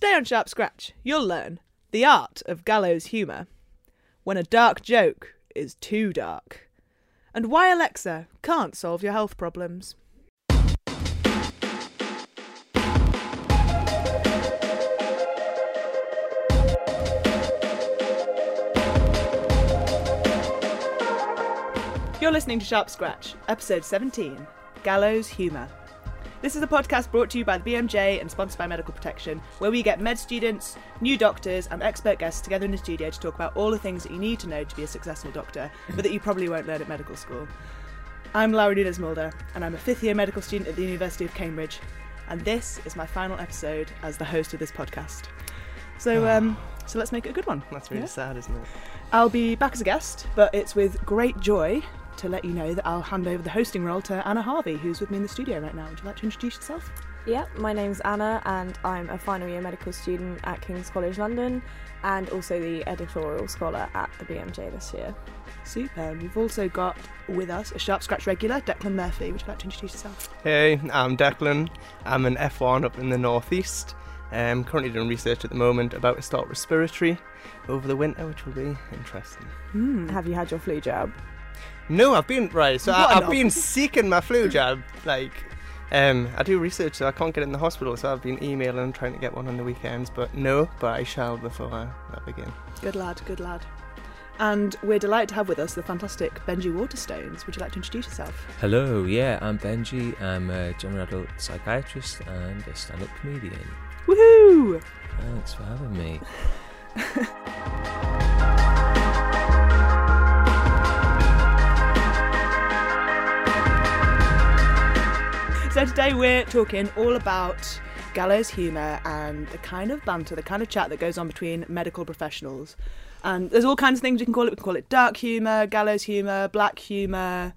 Today on Sharp Scratch, you'll learn the art of gallows humour, when a dark joke is too dark, and why Alexa can't solve your health problems. You're listening to Sharp Scratch, episode 17 Gallows Humour. This is a podcast brought to you by the BMJ and sponsored by Medical Protection, where we get med students, new doctors, and expert guests together in the studio to talk about all the things that you need to know to be a successful doctor, but that you probably won't learn at medical school. I'm Laura Nunes Mulder, and I'm a fifth year medical student at the University of Cambridge, and this is my final episode as the host of this podcast. So, um, so let's make it a good one. That's really Yeah. sad, isn't it? I'll be back as a guest, but it's with great joy to let you know that I'll hand over the hosting role to Anna Harvey, who's with me in the studio right now. Would you like to introduce yourself? Yeah, my name's Anna, and I'm a final year medical student at King's College London, and also the editorial scholar at the BMJ this year. Super. And we've also got with us a Sharp Scratch regular, Declan Murphy. Would you like to introduce yourself? Hey, I'm Declan. I'm an F1 up in the northeast. I'm currently doing research at the moment about to start respiratory over the winter, which will be interesting. Hmm. Have you had your flu jab? No, I've been right. So I, I've an been seeking my flu jab. Like, um, I do research, so I can't get it in the hospital. So I've been emailing and trying to get one on the weekends. But no, but I shall before I, I begin. Good lad, good lad. And we're delighted to have with us the fantastic Benji Waterstones. Would you like to introduce yourself? Hello, yeah, I'm Benji. I'm a general adult psychiatrist and a stand up comedian. Woohoo! Thanks for having me. So today we're talking all about gallows humour and the kind of banter, the kind of chat that goes on between medical professionals. And there's all kinds of things we can call it. We can call it dark humour, gallows humour, black humour.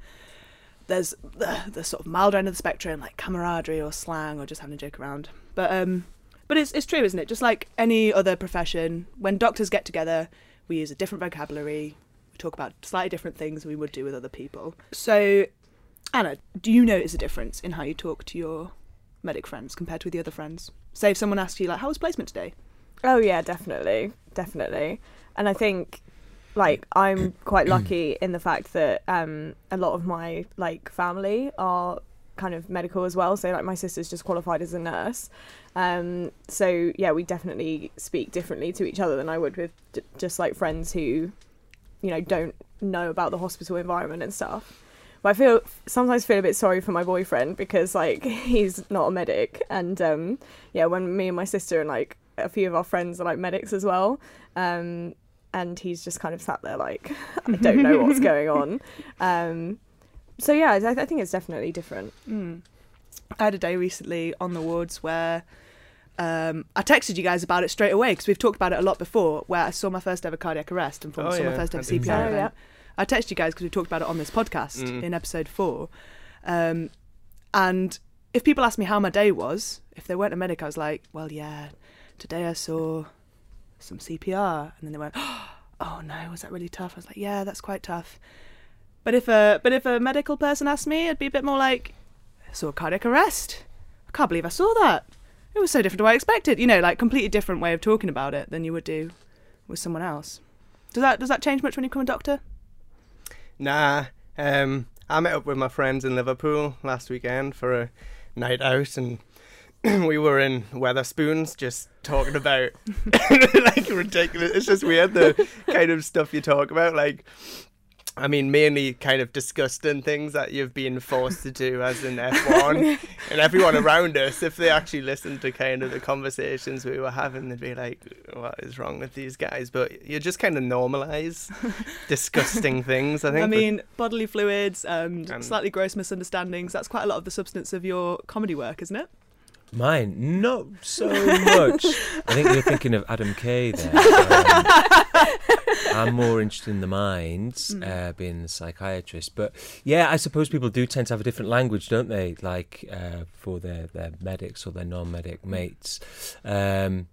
There's the, the sort of milder end of the spectrum, like camaraderie or slang or just having a joke around. But um, but it's it's true, isn't it? Just like any other profession, when doctors get together, we use a different vocabulary. We talk about slightly different things than we would do with other people. So Anna, do you notice a difference in how you talk to your medic friends compared to the other friends? Say if someone asks you like, "How was placement today?" Oh yeah, definitely, definitely. And I think like I'm quite lucky in the fact that um, a lot of my like family are kind of medical as well. So like my sister's just qualified as a nurse. Um, so yeah, we definitely speak differently to each other than I would with j- just like friends who, you know, don't know about the hospital environment and stuff. But I feel sometimes feel a bit sorry for my boyfriend because like he's not a medic, and um, yeah, when me and my sister and like a few of our friends are like medics as well, um, and he's just kind of sat there like I don't know what's going on. Um, so yeah, I, I think it's definitely different. Mm. I had a day recently on the wards where um, I texted you guys about it straight away because we've talked about it a lot before. Where I saw my first ever cardiac arrest and Oh, saw my first ever CPR see that. event. Oh, yeah. I texted you guys because we talked about it on this podcast Mm. in episode four. Um, and if people ask me how my day was, if they weren't a medic, I was like, "Well, yeah, today I saw some CPR," and then they went, "Oh no, was that really tough?" I was like, "Yeah, that's quite tough." But if a but if a medical person asked me, it'd be a bit more like, "I saw a cardiac arrest. I can't believe I saw that. It was so different to what I expected." You know, like completely different way of talking about it than you would do with someone else. Does that does that change much when you become a doctor? Nah, um, I met up with my friends in Liverpool last weekend for a night out, and we were in Wetherspoons just talking about like ridiculous. It's just weird the kind of stuff you talk about, like. I mean, mainly kind of disgusting things that you've been forced to do as an F1. and everyone around us, if they actually listened to kind of the conversations we were having, they'd be like, what is wrong with these guys? But you just kind of normalize disgusting things, I think. I with- mean, bodily fluids and And- slightly gross misunderstandings. That's quite a lot of the substance of your comedy work, isn't it? Mine, not so much. I think you're thinking of Adam Kay there. Um, I'm more interested in the minds, uh, being a psychiatrist. But yeah, I suppose people do tend to have a different language, don't they? Like uh, for their, their medics or their non-medic mates. Um,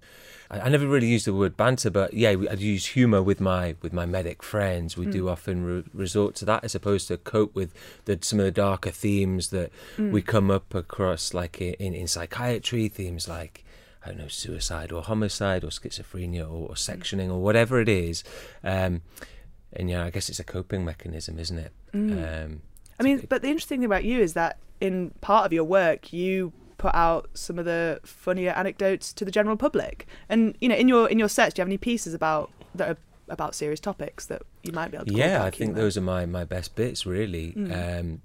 I, I never really use the word banter, but yeah, I'd use humour with my with my medic friends. We do often re- resort to that as opposed to cope with the, some of the darker themes that we come up across, like i- in, in psychiatry, themes like I don't know, suicide or homicide or schizophrenia or, or sectioning or whatever it is. Um, and yeah, I guess it's a coping mechanism, isn't it? Mm. Um, I mean, but the interesting thing about you is that in part of your work, you put out some of the funnier anecdotes to the general public. And you know, in your in your sets, do you have any pieces about that are about serious topics that you might be able to? yeah, I think those are my, my best bits, really. Mm. Um,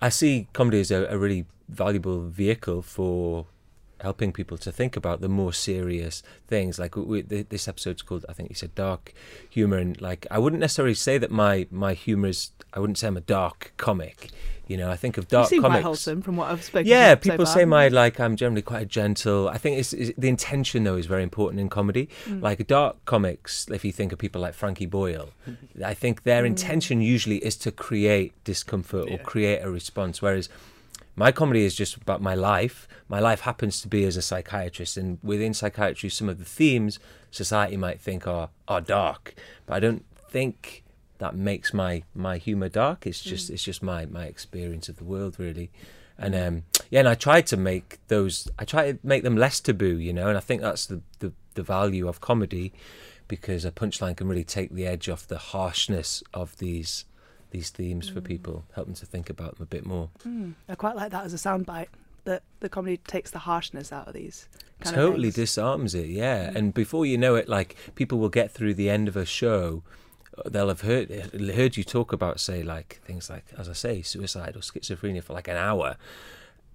I see comedy as a, a really valuable vehicle for helping people to think about the more serious things. Like we, this episode's called, I think you said, dark humor, and like I wouldn't necessarily say that my my humor is. I wouldn't say I'm a dark comic. You know, I think of You dark seem comics. quite wholesome from what I've spoken. Yeah, to so people far. say my like I'm generally quite a gentle. I think it's, it's the intention though is very important in comedy. Mm. Like dark comics, if you think of people like Frankie Boyle, I think their Mm. intention usually is to create discomfort or create a response. Whereas my comedy is just about my life. My life happens to be as a psychiatrist, and within psychiatry, some of the themes society might think are are dark, but I don't think that makes my my humor dark. It's just it's just my my experience of the world really, and um yeah, and I try to make those I try to make them less taboo, you know, and I think that's the the, the value of comedy, because a punchline can really take the edge off the harshness of these these themes for people, help them to think about them a bit more. Mm, I quite like that as a soundbite. That the comedy takes the harshness out of these. Totally of disarms it yeah Mm. and before you know it like people will get through the end of a show they'll have heard heard you talk about say like things like as i say suicide or schizophrenia for like an hour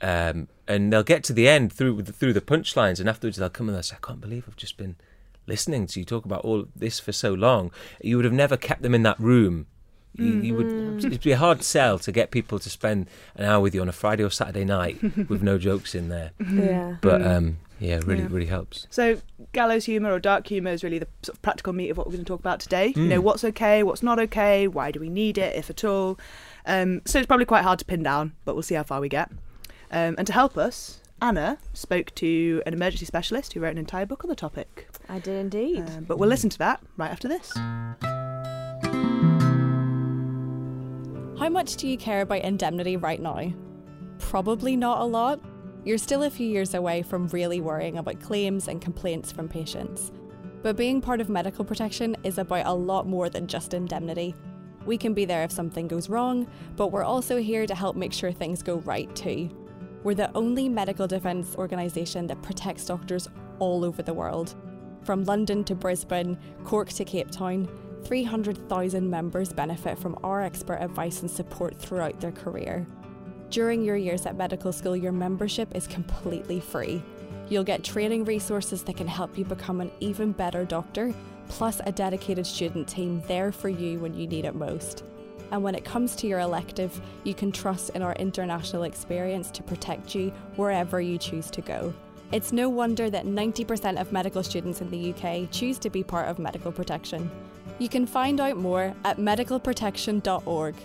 um, and they'll get to the end through through the punchlines and afterwards they'll come and they'll say i can't believe i've just been listening to you talk about all this for so long you would have never kept them in that room you, you would Mm. it'd be a hard sell to get people to spend an hour with you on a friday or saturday night with no jokes in there Yeah. but Mm. um, yeah, really, Yeah. really helps. So gallows humour or dark humour is really the sort of practical meat of what we're going to talk about today. You know, Mm. what's okay, what's not okay, why do we need it, if at all. Um, so it's probably quite hard to pin down, but we'll see how far we get. Um, and to help us, Anna spoke to an emergency specialist who wrote an entire book on the topic. I did indeed. Um, but we'll listen to that right after this. How much do you care about indemnity right now? Probably not a lot. You're still a few years away from really worrying about claims and complaints from patients. But being part of medical protection is about a lot more than just indemnity. We can be there if something goes wrong, but we're also here to help make sure things go right too. We're the only medical defence organisation that protects doctors all over the world. From London to Brisbane, Cork to Cape Town, 300,000 members benefit from our expert advice and support throughout their career. During your years at medical school, your membership is completely free. You'll get training resources that can help you become an even better doctor, plus a dedicated student team there for you when you need it most. And when it comes to your elective, you can trust in our international experience to protect you wherever you choose to go. It's no wonder that 90% of medical students in the UK choose to be part of medical protection. You can find out more at medicalprotection.org.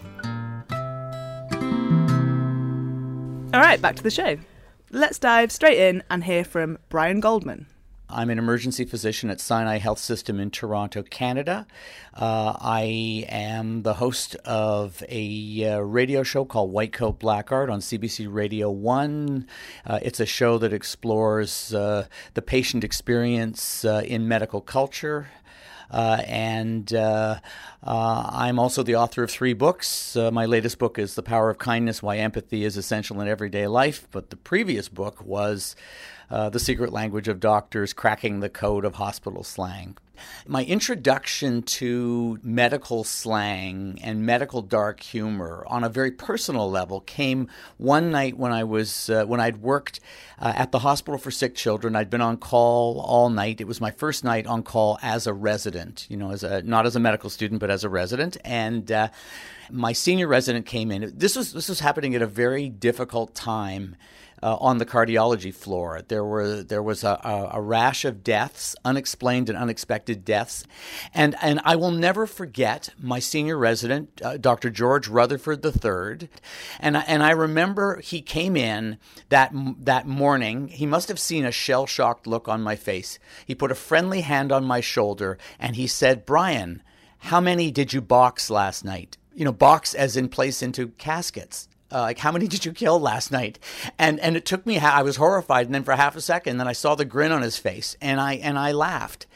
All right, back to the show. Let's dive straight in and hear from Brian Goldman. I'm an emergency physician at Sinai Health System in Toronto, Canada. Uh, I am the host of a uh, radio show called White Coat Black Art on CBC Radio 1. Uh, it's a show that explores uh, the patient experience uh, in medical culture. Uh, and uh, uh, I'm also the author of three books. Uh, my latest book is The Power of Kindness Why Empathy is Essential in Everyday Life. But the previous book was uh, The Secret Language of Doctors Cracking the Code of Hospital Slang. My introduction to medical slang and medical dark humor on a very personal level came one night when I was uh, when I'd worked uh, at the hospital for sick children. I'd been on call all night. It was my first night on call as a resident, you know, as a not as a medical student but as a resident, and uh, my senior resident came in. This was this was happening at a very difficult time uh, on the cardiology floor. There were there was a, a, a, rash of deaths, unexplained and unexpected deaths, and and I will never forget my senior resident, uh, Dr. George Rutherford III, and I, and I remember he came in that that morning. He must have seen a shell shocked look on my face. He put a friendly hand on my shoulder and he said, "Brian, how many did you box last night?" You know, box as in place into caskets. Uh, like, how many did you kill last night? And and it took me. I was horrified, and then for half a second, then I saw the grin on his face, and I and I laughed.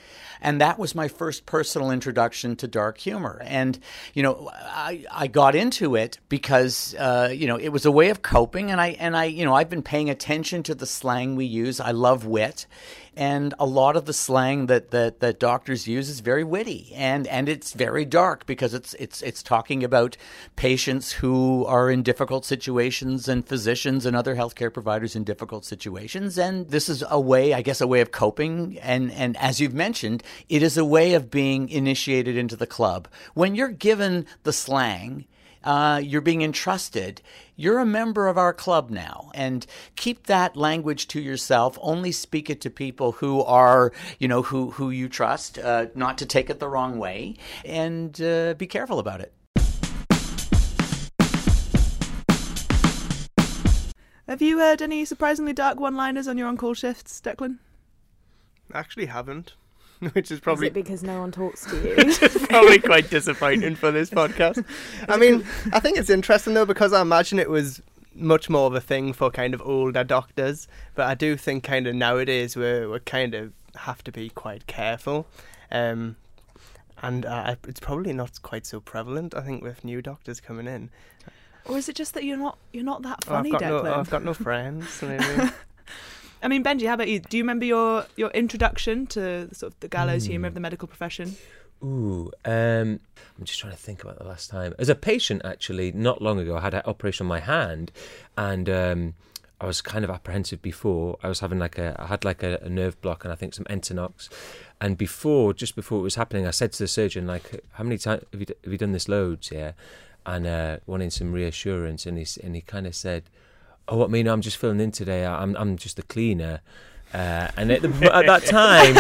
And that was my first personal introduction to dark humor. And, you know, I, I got into it because, uh, you know, it was a way of coping. And I, and I, you know, I've been paying attention to the slang we use. I love wit and a lot of the slang that, that, that doctors use is very witty. And, and it's very dark because it's it's it's talking about patients who are in difficult situations and physicians and other healthcare providers in difficult situations. And this is a way I guess a way of coping. And and as you've mentioned it is a way of being initiated into the club. When you're given the slang uh, you're being entrusted. You're a member of our club now, and keep that language to yourself. Only speak it to people who are, you know, who who you trust. Uh, not to take it the wrong way, and uh, be careful about it. Have you heard any surprisingly dark one-liners on your on-call shifts, Declan? Actually, haven't. which is probably Is it because no one talks to you? probably quite disappointing for this podcast. I mean, I think it's interesting though because I imagine it was much more of a thing for kind of older doctors, but I do think kind of nowadays we're we kind of have to be quite careful. Um, and uh, it's probably not quite so prevalent. I think with new doctors coming in, or is it just that you're not you're not that oh, I've funny, got Declan? no, I've got no friends. Maybe. I mean, Benji, how about you? Do you remember your your introduction to the, sort of the gallows humour Hmm. of the medical profession? Ooh, um, I'm just trying to think about the last time. As a patient, actually, not long ago, I had an operation on my hand, and um, I was kind of apprehensive before. I was having like a, I had like a, a nerve block and I think some Entonox. And before, just before it was happening, I said to the surgeon, like, "How many times have you have you done this loads?" Yeah, and uh, wanting some reassurance, and he and he kind of said, "Oh, what mean? I'm just filling in today. I'm I'm just a cleaner." Uh, and at, the, at that time,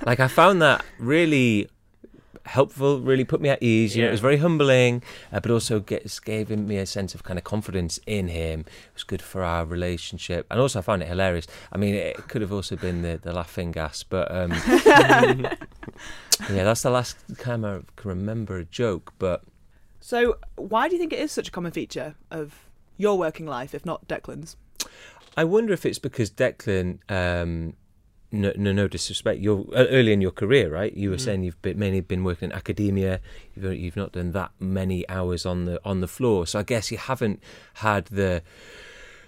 like I found that really helpful, really put me at ease. You know, it was very humbling, uh, but also gets, gave him- me a sense of kind of confidence in him. It was good for our relationship, and also I found it hilarious. I mean, it could have also been the, the laughing gas, but um, yeah, that's the last time I can remember a joke. But So, why do you think it is such a common feature of your working life, if not Declan's? I wonder if it's because Declan. Um, no, no, no disrespect. You're uh, early in your career, right? You were saying you've been, mainly been working in academia. You've you've not done that many hours on the on the floor, so I guess you haven't had the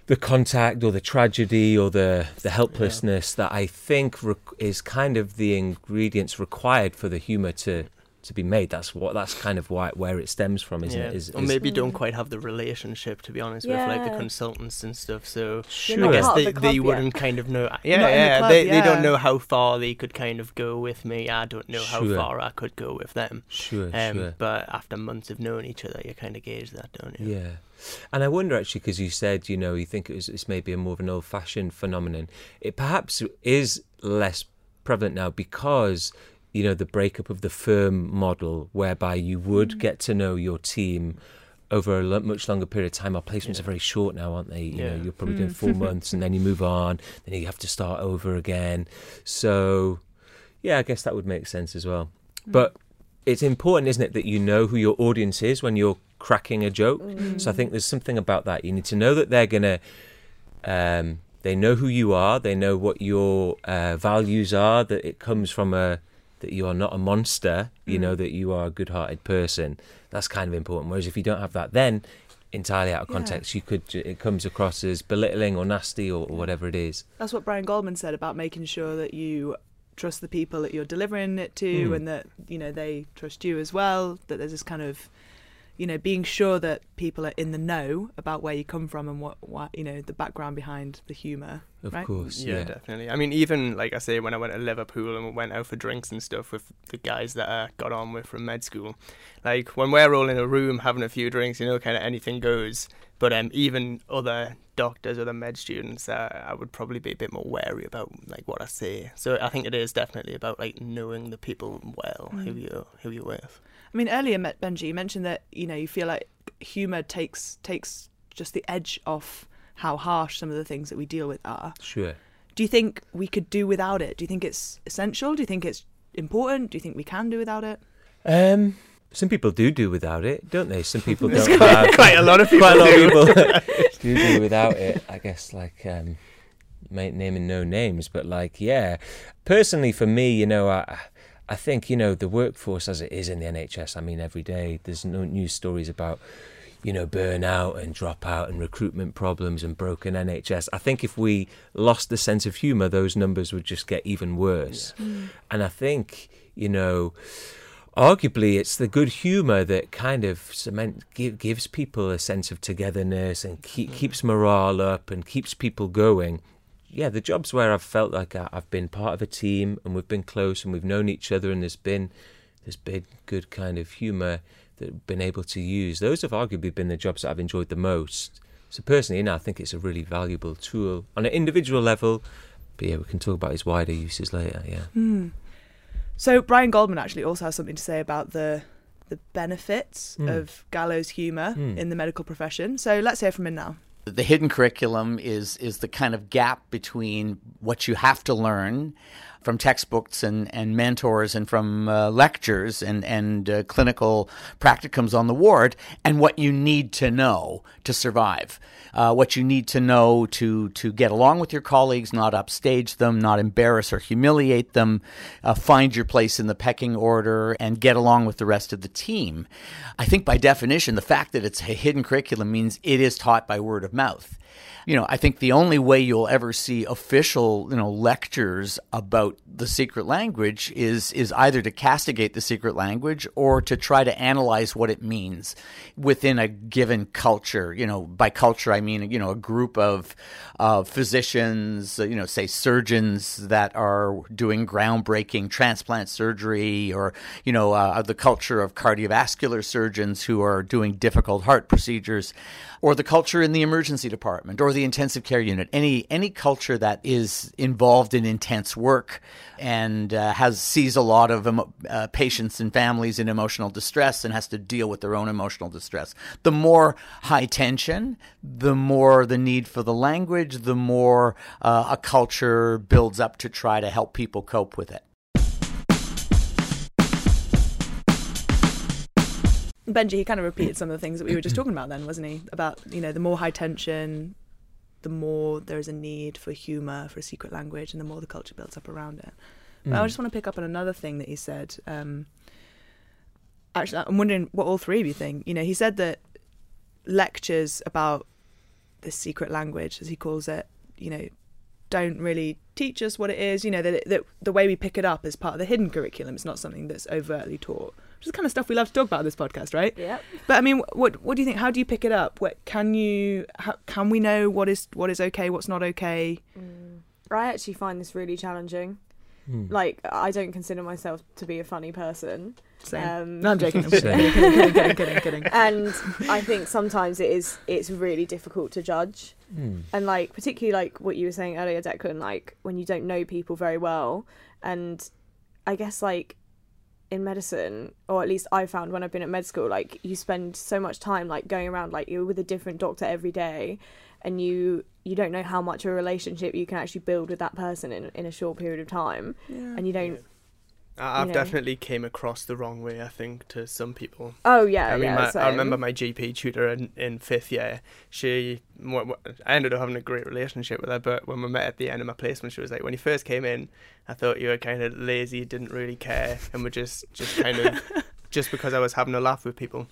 the contact or the tragedy or the the helplessness that I think re- is kind of the ingredients required for the humour to to be made. That's what that's kind of why where it stems from, isn't yeah. it? Is, or is- maybe don't quite have the relationship to be honest with like the consultants and stuff. So You're I guess they, the they wouldn't yet. kind of know. Yeah, Not in the yeah. club, they they don't know how far they could kind of go with me. I don't know how Sure. far I could go with them. sure, Um, sure. But after months of knowing each other, you kind of gauge that, don't you? Yeah. And I wonder actually, because you said, you know, you think it was it's maybe a more of an old fashioned phenomenon. It perhaps is less prevalent now because, you know, the breakup of the firm model whereby you would get to know your team over a lo- much longer period of time. Our placements Yeah. are very short now, aren't they? You know, Yeah. you're probably doing four months and then you move on, then you have to start over again. So, yeah, I guess that would make sense as well. But it's important, isn't it, that you know who your audience is when you're cracking a joke. So I think there's something about that. You need to know that they're gonna. Um, they know who you are. They know what your uh, values are. That it comes from a that you are not a monster. You know that you are a good-hearted person. That's kind of important. Whereas if you don't have that, then entirely out of Yeah. context, you could it comes across as belittling or nasty or, or whatever it is. That's what Brian Goldman said about making sure that you trust the people that you're delivering it to Hmm. and that you know they trust you as well that there's this kind of you know being sure that people are in the know about where you come from and what, what you know the background behind the humor Of right course, Yeah, yeah. definitely. I mean, even like I say, when I went to Liverpool and went out for drinks and stuff with the guys that I got on with from med school, like when we're all in a room having a few drinks, you know, kind of anything goes. But um, even other doctors, other med students, uh, I would probably be a bit more wary about like what I say. So I think it is definitely about like knowing the people well who Mm. you who you're with. I mean, earlier, Met- Benji, you mentioned that you know you feel like humor takes takes just the edge off how harsh some of the things that we deal with are. Sure. Do you think we could do without it? Do you think it's essential? Do you think it's important? Do you think we can do without it? Um, Some people do do without it, don't they? Some people don't quite, have. quite a lot of people. quite a lot do. of people do do without it. I guess like um, naming no names, but like yeah, personally for me, you know, I I think you know the workforce as it is in the NHS. I mean, every day there's no news stories about you know burnout and dropout and recruitment problems and broken NHS. I think if we lost the sense of humour, those numbers would just get even worse. Mm. And I think you know arguably it's the good humor that kind of cement give, gives people a sense of togetherness and keep, mm. keeps morale up and keeps people going yeah the jobs where i've felt like i've been part of a team and we've been close and we've known each other and there's been there's been good kind of humor that I've been able to use those have arguably been the jobs that i've enjoyed the most so personally you know, i think it's a really valuable tool on an individual level but yeah we can talk about its wider uses later yeah Hmm. So Brian Goldman actually also has something to say about the the benefits Hmm. of gallows humour Hmm. in the medical profession. So let's hear from him now. The hidden curriculum is is the kind of gap between what you have to learn from textbooks and, and mentors and from uh, lectures and and uh, clinical practicums on the ward and what you need to know to survive. Uh, what you need to know to to get along with your colleagues, not upstage them, not embarrass or humiliate them, uh, find your place in the pecking order, and get along with the rest of the team. I think by definition, the fact that it's a hidden curriculum means it is taught by word of mouth you know, I think the only way you'll ever see official, you know, lectures about the secret language is is either to castigate the secret language or to try to analyze what it means within a given culture. You know, by culture I mean you know a group of uh, physicians, you know, say surgeons that are doing groundbreaking transplant surgery, or you know, uh, the culture of cardiovascular surgeons who are doing difficult heart procedures or the culture in the emergency department or the intensive care unit any any culture that is involved in intense work and uh, has sees a lot of uh, patients and families in emotional distress and has to deal with their own emotional distress the more high tension the more the need for the language the more uh, a culture builds up to try to help people cope with it Benji, he kind of repeated some of the things that we were just talking about then, wasn't he? About, you know, the more high tension, the more there is a need for humour, for a secret language, and the more the culture builds up around it. But I just want to pick up on another thing that he said. Um, actually, I'm wondering what all three of you think. You know, he said that lectures about this secret language, as he calls it, you know, don't really teach us what it is. You know, that, that the way we pick it up is part of the hidden curriculum. It's not something that's overtly taught. Which is the kind of stuff we love to talk about on this podcast, right? Yep. But I mean, what what do you think? How do you pick it up? What can you? How, can we know what is what is okay, what's not okay? Mm. I actually find this really challenging. Hmm. Like, I don't consider myself to be a funny person. Same. Um, no, I'm joking. I'm kidding, kidding, kidding, kidding, kidding, kidding. and I think sometimes it is it's really difficult to judge. Hmm. and like particularly like what you were saying earlier declan like when you don't know people very well and i guess like in medicine or at least i found when i've been at med school like you spend so much time like going around like you're with a different doctor every day and you you don't know how much of a relationship you can actually build with that person in, in a short period of time. And you don't I- I've know. definitely came across the wrong way. I think to some people. oh yeah I mean, yeah my, I remember my GP tutor in, in fifth year. She, wha- wha- I ended up having a great relationship with her. But when we met at the end of my placement, she was like, "When you first came in, I thought you were kind of lazy, didn't really care, and were just, just kind of, just because I was having a laugh with people."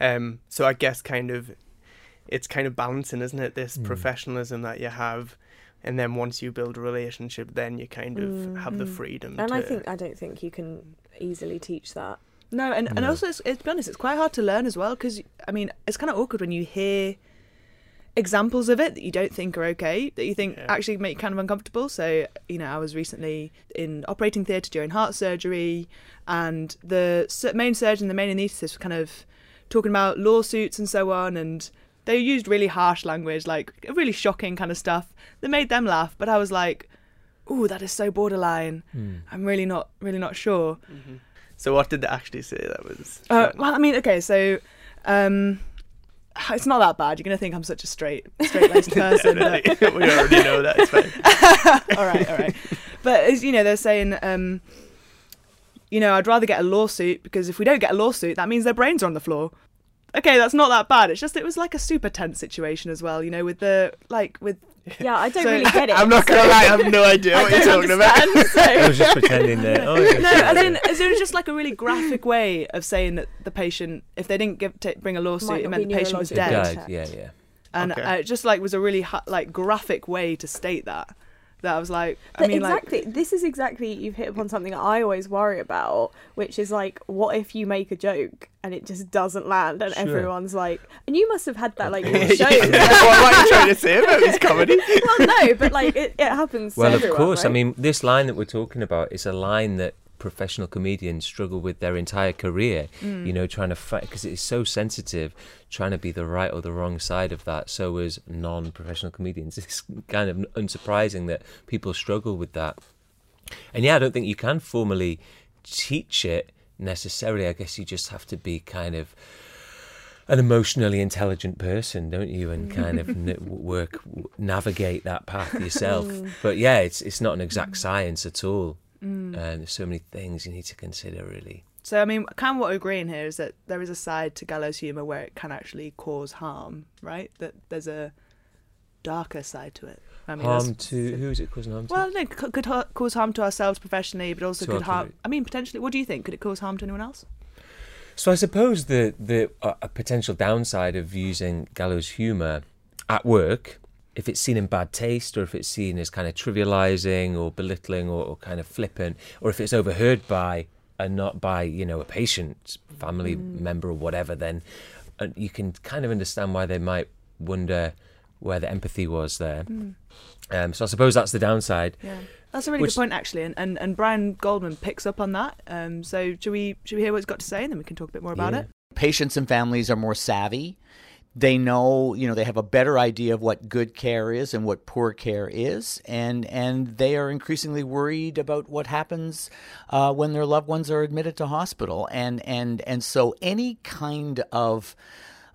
Um, so I guess kind of, it's kind of balancing, isn't it? This Mm. professionalism that you have, and then once you build a relationship, then you kind of have the Mhm. freedom. and to, i think i don't think you can easily teach that No, and, and also, it's, it's, to be honest, it's quite hard to learn as well because, I mean, it's kind of awkward when you hear examples of it that you don't think are okay, that you think Yeah. actually make you kind of uncomfortable. So, you know, I was recently in operating theatre during heart surgery, and the main surgeon, the main anaesthetist, was kind of talking about lawsuits and so on, and they used really harsh language, like really shocking kind of stuff that made them laugh. But I was like, "Ooh, that is so borderline. Hmm. I'm really not, really not sure." Mhm. So what did they actually say? That was. Uh, well, I mean, okay, so um, it's not that bad. You're gonna think I'm such a straight, straight-laced person. but, we already know that. It's fine. all right, all right. But as you know, they're saying um, you know, I'd rather get a lawsuit because if we don't get a lawsuit, that means their brains are on the floor. Okay, that's not that bad. It's just it was like a super tense situation as well, you know, with the like with Yeah, I don't So- really get it. I'm not gonna lie, I have no idea what you're talking about. So. I was just pretending there. Oh, yes, no, yeah, as yeah. in, as in, it was just like a really graphic way of saying that the patient, if they didn't give, ta bring a lawsuit, it meant the patient was dead. Died, Yeah, yeah. And Okay. uh, it just like was a really hu- like graphic way to state that. That I was like, I But mean, exactly, like, this is exactly you've hit upon something I always worry about, which is like, what if you make a joke and it just doesn't land, and Sure. everyone's like, and you must have had that like in your what, show. what am you trying to say about this comedy? well, no, but like it, it happens. to Well, of everyone, course. I mean, this line that we're talking about is a line that professional comedians struggle with their entire career. You know, trying to fight because it is so sensitive, trying to be the right or the wrong side of that. So as non-professional comedians, it's kind of unsurprising that people struggle with that. And yeah, I don't think you can formally teach it necessarily. I guess you just have to be kind of an emotionally intelligent person, don't you? And kind of n- work, navigate that path yourself. Mm. but yeah, it's it's not an exact science at all. And there's so many things you need to consider, really. so I mean, kind of what we're agreeing here is that there is a side to gallows humor where it can actually cause harm, right? That there's a darker side to it. I mean, harm to who is it causing harm to? Well, no, it could ha- cause harm to ourselves professionally, but also To could harm. I mean, potentially. What do you think? Could it cause harm to anyone else? So I suppose the the uh, a potential downside of using gallows humour at work, if it's seen in bad taste, or if it's seen as kind of trivialising or belittling or, or kind of flippant, or if it's overheard by and not by you know a patient, family member, or whatever, then uh, you can kind of understand why they might wonder where the empathy was there. Um, so I suppose that's the downside. Yeah, that's a really Which- good point actually, and, and and Brian Goldman picks up on that. Um, so should we should we hear what he's got to say, and then we can talk a bit more about Yeah. it. patients and families are more savvy. They know, you know, they have a better idea of what good care is and what poor care is, and and they are increasingly worried about what happens uh, when their loved ones are admitted to hospital, and and and so any kind of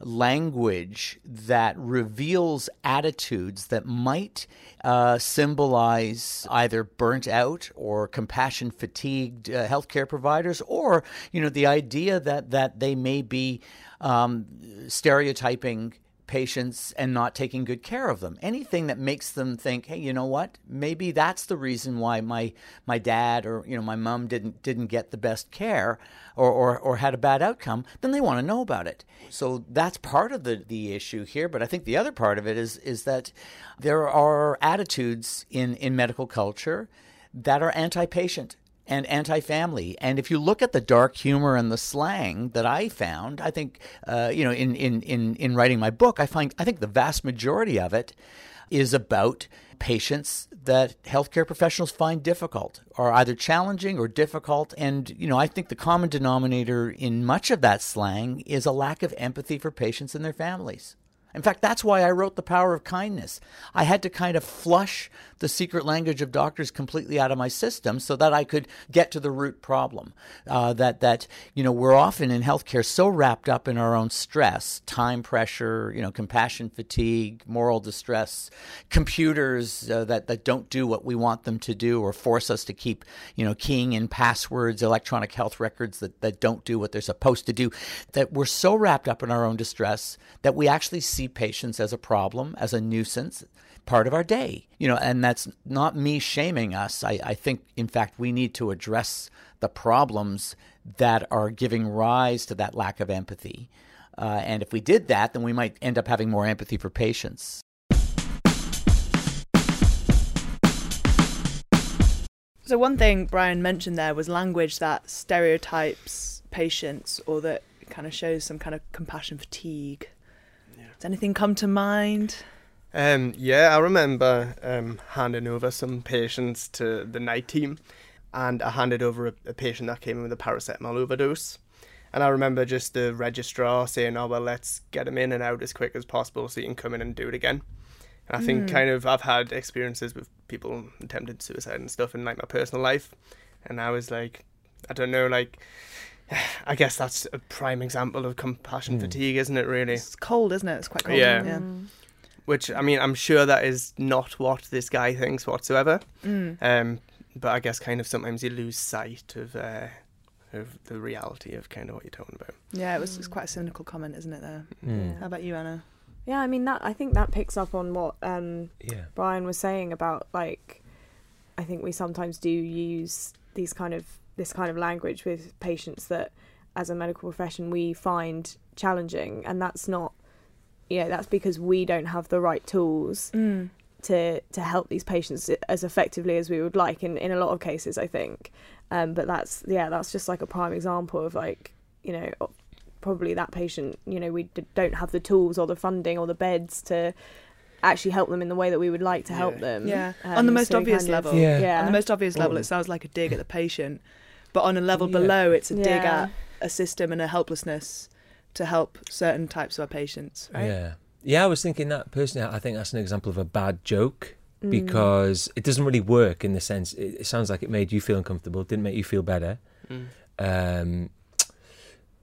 language that reveals attitudes that might uh, symbolize either burnt out or compassion fatigued uh, healthcare providers, or you know the idea that that they may be um, stereotyping patients and not taking good care of them. Anything that makes them think, hey, you know what? Maybe that's the reason why my my dad or you know my mom didn't didn't get the best care or or, or had a bad outcome. Then they want to know about it. So that's part of the the issue here. But I think the other part of it is is that there are attitudes in in medical culture that are anti-patient and anti-family. And if you look at the dark humor and the slang that I found, I think uh, you know in, in in in writing my book, I find I think the vast majority of it is about patients that healthcare professionals find difficult or either challenging or difficult and you know I think the common denominator in much of that slang is a lack of empathy for patients and their families. In fact, that's why I wrote The Power of Kindness. I had to kind of flush the secret language of doctors completely out of my system so that I could get to the root problem. Uh, that, that, you know, we're often in healthcare so wrapped up in our own stress, time pressure, you know, compassion fatigue, moral distress, computers uh, that, that don't do what we want them to do or force us to keep, you know, keying in passwords, electronic health records that, that don't do what they're supposed to do, that we're so wrapped up in our own distress that we actually see patients as a problem, as a nuisance, part of our day. You know, and that's not me shaming us. I, I think, in fact, we need to address the problems that are giving rise to that lack of empathy. Uh, and if we did that, then we might end up having more empathy for patients. So one thing Brian mentioned there was language that stereotypes patients or that kind of shows some kind of compassion fatigue. Does anything come to mind? Um, yeah, I remember um, handing over some patients to the night team, and I handed over a, a patient that came in with a paracetamol overdose. And I remember just the registrar saying, "Oh well, let's get him in and out as quick as possible so you can come in and do it again." And I think kind of I've had experiences with people attempted suicide and stuff in like my personal life, and I was like, I don't know, like. I guess that's a prime example of compassion Mm. fatigue, isn't it? Really, It's cold, isn't it? It's quite cold. Yeah. yeah. which I mean, I'm sure that is not what this guy thinks whatsoever. Mm. Um, but I guess kind of sometimes you lose sight of uh, of the reality of kind of what you're talking about. Yeah, it was it's quite a cynical comment, isn't it? There. Mm. How about you, Anna? Yeah, I mean that. I think that picks up on what um, Yeah. Brian was saying about like, I think we sometimes do use these kind of this kind of language with patients that, as a medical profession, we find challenging, and that's not, you know, that's because we don't have the right tools Mm. to to help these patients as effectively as we would like in in a lot of cases I think um but that's yeah that's just like a prime example of like you know probably that patient you know we d- don't have the tools or the funding or the beds to actually help them in the way that we would like to help Yeah. them Yeah, Um, on the most so obvious kind of- level. Yeah. yeah On the most obvious level, Well- it sounds like a dig at the patient, but on a level Yeah. below, it's a dig Yeah. at a system and a helplessness to help certain types of our patients. Right? Yeah. Yeah, I was thinking that personally. I think that's an example of a bad joke Mm. because it doesn't really work in the sense. It, it sounds like it made you feel uncomfortable, didn't make you feel better. Mm. Um,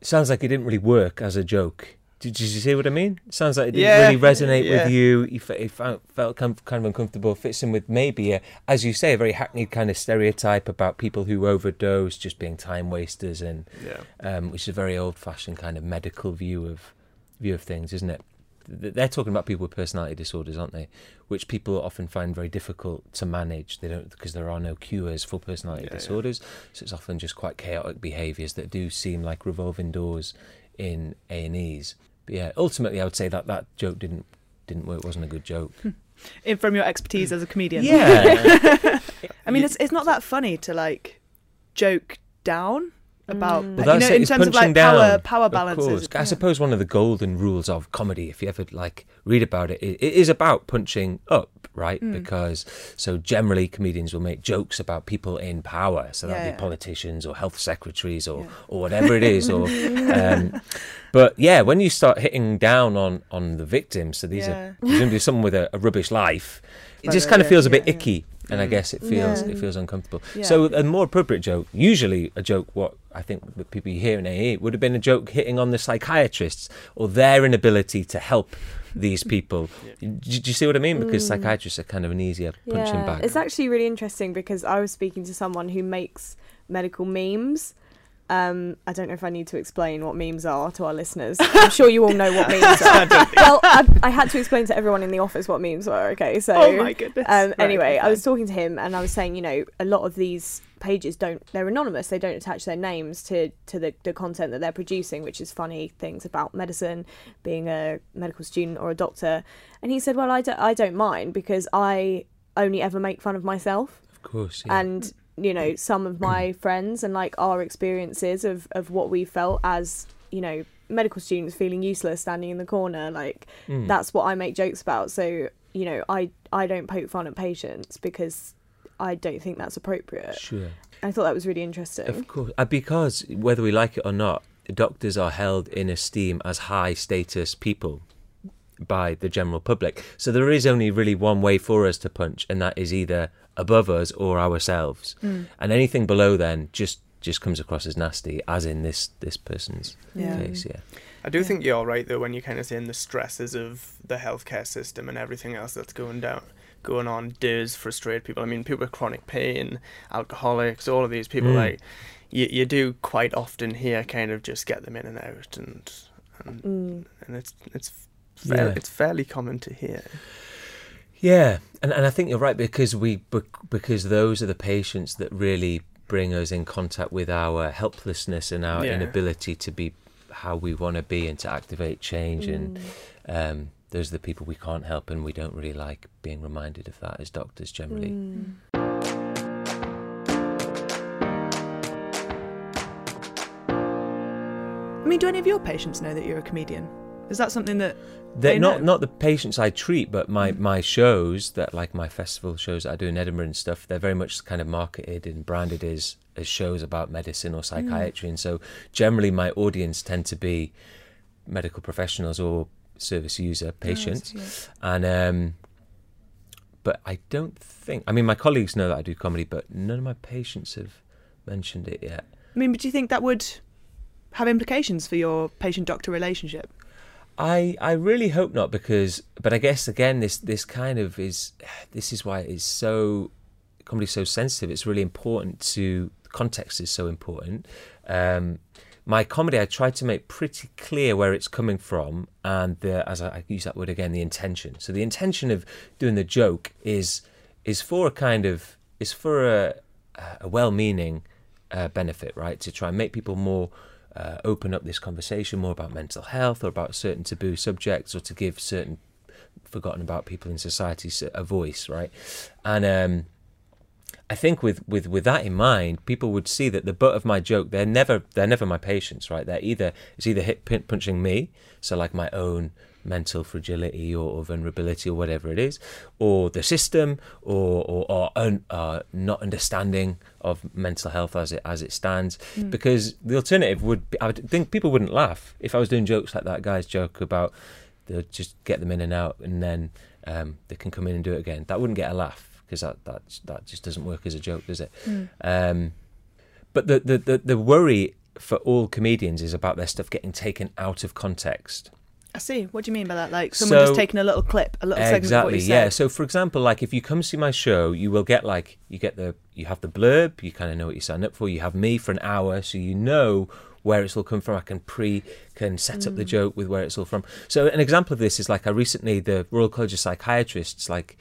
it sounds like it didn't really work as a joke. Did, you see what I mean? It sounds like it didn't Yeah, really resonate yeah. with you. You felt, felt kind of- uncomfortable. Fits in with maybe, a, as you say, a very hackneyed kind of stereotype about people who overdose just being time wasters, and Yeah. um, which is a very old-fashioned kind of medical view of view of things, isn't it? They're talking about people with personality disorders, aren't they? Which people often find very difficult to manage. They don't because there are no cures for personality disorders, so it's often just quite chaotic behaviours that do seem like revolving doors in A and E's. But yeah, ultimately, I would say that that joke didn't didn't work. wasn't a good joke. Hmm. In, from your expertise as a comedian. Yeah, I mean, it's it's not that funny to like joke down about Mm. you know it, in terms of punching like power down, power Of balances. course. I suppose one of the golden rules of comedy, if you ever like read about it, it, it is about punching up, right? Mm. Because so generally comedians will make jokes about people in power, so that'll Yeah, be yeah. politicians or health secretaries or Yeah. or whatever it is, or. Um, but yeah, when you start hitting down on on the victims, so these Yeah. are presumably someone with a, a rubbish life, it Right, just kind of yeah, feels a bit yeah, yeah. icky. And I Mm. guess it feels Yeah. it feels uncomfortable. Yeah. So a more appropriate joke, usually a joke, what I think that people you hear in AE would have been a joke hitting on the psychiatrists or their inability to help these people. Yeah. Do, do you see what I mean? Because Mm. psychiatrists are kind of an easier punching yeah. bag. It's actually really interesting because I was speaking to someone who makes medical memes. Um, I don't know if I need to explain what memes are to our listeners. I'm sure you all know what memes are. well, I, I had to explain to everyone in the office what memes were. Okay, so oh my goodness. um, Right, anyway, okay, I was talking to him and I was saying, you know, a lot of these pages don't they're anonymous. They don't attach their names to to the, the content that they're producing, which is funny things about medicine, being a medical student or a doctor. And he said, well, I don't I don't mind because I only ever make fun of myself of course. Yeah. and you know some of my friends and like our experiences of of what we felt as you know medical students feeling useless standing in the corner like Mm. that's what I make jokes about. So you know, I I don't poke fun at patients because I don't think that's appropriate. sure. I thought that was really interesting. Of course, uh, because whether we like it or not, doctors are held in esteem as high status people by the general public. So there is only really one way for us to punch, and that is either above us or ourselves. Mm. And anything below then just just comes across as nasty, as in this this person's Yeah. case. Yeah, I do Yeah. think you're right though when you're kind of saying the stresses of the healthcare system and everything else that's going down, going on does frustrate people. I mean, people with chronic pain, alcoholics, all of these people Mm. like you you do quite often hear kind of just get them in and out and and, Mm. and it's it's fair, Yeah. it's fairly common to hear. Yeah, and and I think you're right because we because those are the patients that really bring us in contact with our helplessness and our Yeah. inability to be how we want to be and to activate change and Mm. um, those are the people we can't help and we don't really like being reminded of that as doctors generally Mm. I mean, do any of your patients know that you're a comedian? Is that something that They're not know. not the patients I treat but my, my shows that like my festival shows that I do in Edinburgh and stuff they're very much kind of marketed and branded as as shows about medicine or psychiatry. And so generally my audience tend to be medical professionals or service user patients. Oh, and um but I don't think I mean my colleagues know that I do comedy but none of my patients have mentioned it yet. I mean, but do you think that would have implications for your patient-doctor relationship? I I really hope not because but I guess again this this kind of is this is why it is so comedy's so sensitive. It's really important to context is so important. Um, my comedy, I try to make pretty clear where it's coming from, and the, as I, I use that word again, the intention. So the intention of doing the joke is is for a kind of is for a, a well-meaning uh, benefit, right? To try and make people more uh, open up this conversation more about mental health or about certain taboo subjects, or to give certain forgotten about people in society a voice, right? And um, I think with, with, with that in mind, people would see that the butt of my joke they're never they're never my patients, right? They're either it's either hit punching me, so like my own mental fragility or, or vulnerability or whatever it is, or the system, or or, or un, uh, not understanding of mental health as it as it stands. Mm. Because the alternative would be, I would think people wouldn't laugh if I was doing jokes like that guy's joke about they'll just get them in and out and then um, they can come in and do it again. That wouldn't get a laugh because that that that just doesn't work as a joke, does it? Mm. Um, but the, the the the worry for all comedians is about their stuff getting taken out of context. I see. What do you mean by that? Like someone so, just taking a little clip, a little segment exactly, of what you yeah. So for example, like if you come see my show, you will get like you get the you have the blurb, you kind of know what you signed up for. You have me for an hour, so you know where it's all come from. I can pre can set up the mm. joke with where it's all from. So an example of this is like I recently the Royal College of Psychiatrists like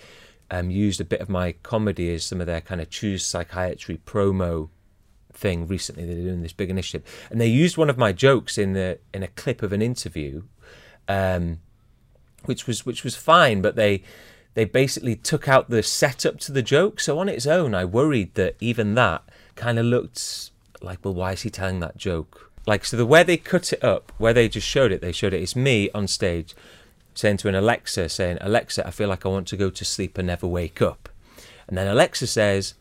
um, used a bit of my comedy as some of their kind of choose psychiatry promo thing recently. They're doing this big initiative, and they used one of my jokes in the in a clip of an interview, um, which was which was fine, but they they basically took out the setup to the joke. So on its own, I worried that even that kind of looked like, well, why is he telling that joke? Like, so the where they cut it up, where they just showed it, they showed it. It's me on stage saying to an Alexa, saying, Alexa, I feel like I want to go to sleep and never wake up. And then Alexa says,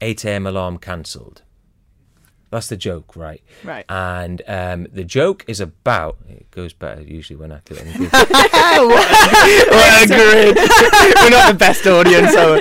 8 a.m. alarm cancelled. That's the joke, right? Right. And um, the joke is about. It goes better usually when I do it. what a grid! We're not the best audience. So.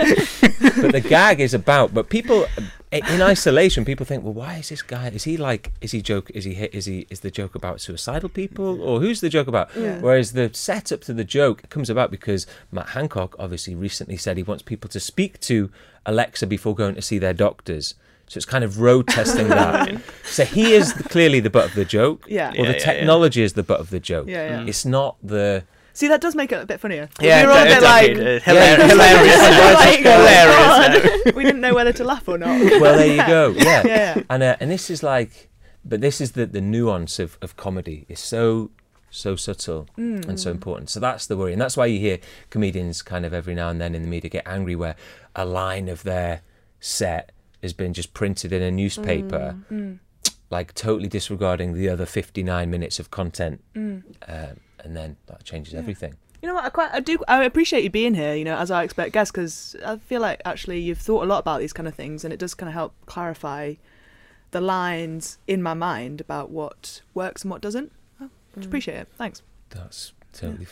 but the gag is about. But people in isolation, people think, well, why is this guy? Is he like? Is he joke? Is he hit? Is he? Is the joke about suicidal people, or who's the joke about? Yeah. Whereas the setup to the joke comes about because Matt Hancock obviously recently said he wants people to speak to Alexa before going to see their doctors. So it's kind of road testing that. so he is clearly the butt of the joke. Yeah. Or yeah, the technology yeah. is the butt of the joke. Yeah, yeah. It's not the. See, that does make it a bit funnier. Yeah, we are all a bit like hilarious. hilarious. hilarious. we didn't know whether to laugh or not. Well, there you go. Yeah. yeah. And uh, and this is like, but this is the the nuance of of comedy. It's so so subtle mm. and so important. So that's the worry, and that's why you hear comedians kind of every now and then in the media get angry where a line of their set has been just printed in a newspaper, mm, mm. like totally disregarding the other 59 minutes of content. Mm. Um, and then that changes yeah. everything. You know what? I quite, I do, I appreciate you being here. You know, as I expect guests, because I feel like actually you've thought a lot about these kind of things, and it does kind of help clarify the lines in my mind about what works and what doesn't. I mm. appreciate it. Thanks. That's totally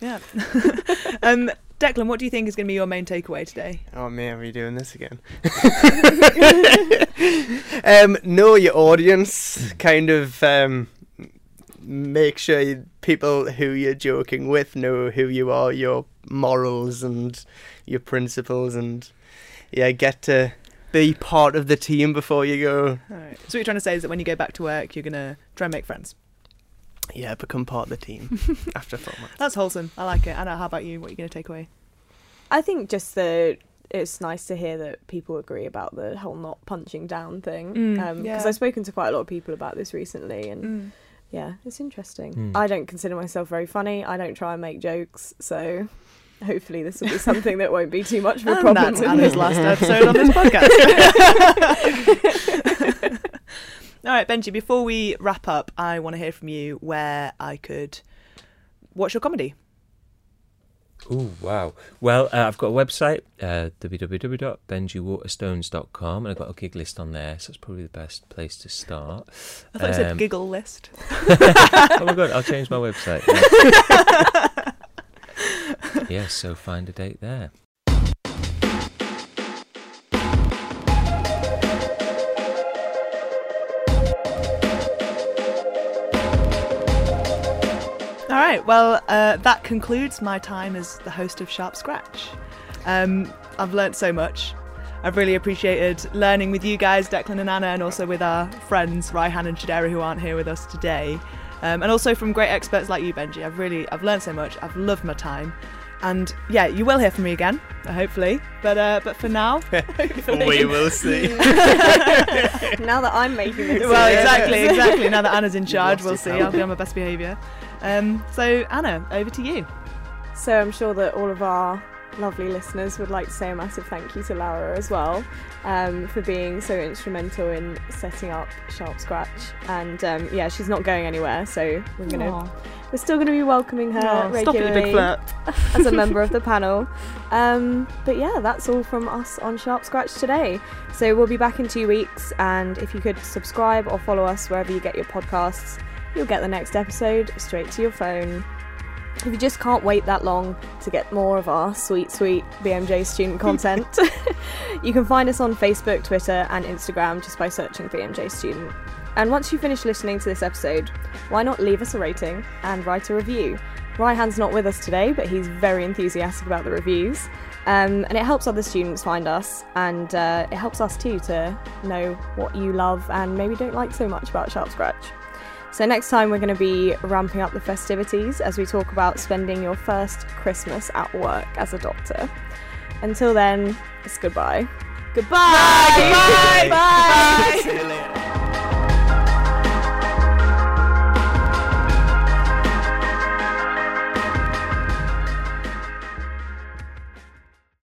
yeah. fine. Yeah. um, Declan, what do you think is going to be your main takeaway today? Oh man, are we doing this again? um, know your audience. Kind of um, make sure people who you're joking with know who you are, your morals and your principles, and yeah, get to be part of the team before you go. All right. So what you're trying to say is that when you go back to work, you're going to try and make friends. Yeah, become part of the team after four months. That's wholesome. I like it. Anna, how about you? What are you going to take away? I think just that it's nice to hear that people agree about the whole not punching down thing. Because mm, um, yeah. I've spoken to quite a lot of people about this recently, and mm. yeah, it's interesting. Mm. I don't consider myself very funny. I don't try and make jokes, so hopefully this will be something that won't be too much of a problem. That's Anna's last episode on this podcast. All right, Benji, before we wrap up, I want to hear from you where I could watch your comedy. Oh, wow. Well, uh, I've got a website, uh, www.benjiwaterstones.com, and I've got a gig list on there, so it's probably the best place to start. I thought um, you said giggle list. oh my god, I'll change my website. yes, yeah, so find a date there. Right. Well, uh, that concludes my time as the host of Sharp Scratch. Um, I've learnt so much. I've really appreciated learning with you guys, Declan and Anna, and also with our friends Raihan and Shadera who aren't here with us today. Um, and also from great experts like you, Benji. I've really I've learned so much. I've loved my time. And yeah, you will hear from me again, hopefully. But uh, but for now, we will see. now that I'm making the decision. well, exactly, exactly. Now that Anna's in charge, we'll see. I'll be on my best behaviour. Um, so Anna, over to you. So I'm sure that all of our lovely listeners would like to say a massive thank you to Laura as well um, for being so instrumental in setting up Sharp Scratch. And um, yeah, she's not going anywhere, so we're gonna we're still gonna be welcoming her stop it, regularly big as a member of the panel. Um, but yeah, that's all from us on Sharp Scratch today. So we'll be back in two weeks, and if you could subscribe or follow us wherever you get your podcasts, you'll get the next episode straight to your phone. If you just can't wait that long to get more of our sweet, sweet BMJ student content, you can find us on Facebook, Twitter, and Instagram just by searching BMJ Student. And once you finish listening to this episode, why not leave us a rating and write a review? Raihan's not with us today, but he's very enthusiastic about the reviews. Um, and it helps other students find us, and uh, it helps us too to know what you love and maybe don't like so much about Sharp Scratch. So, next time we're going to be ramping up the festivities as we talk about spending your first Christmas at work as a doctor. Until then, it's goodbye. Goodbye! Bye. Bye! See you later.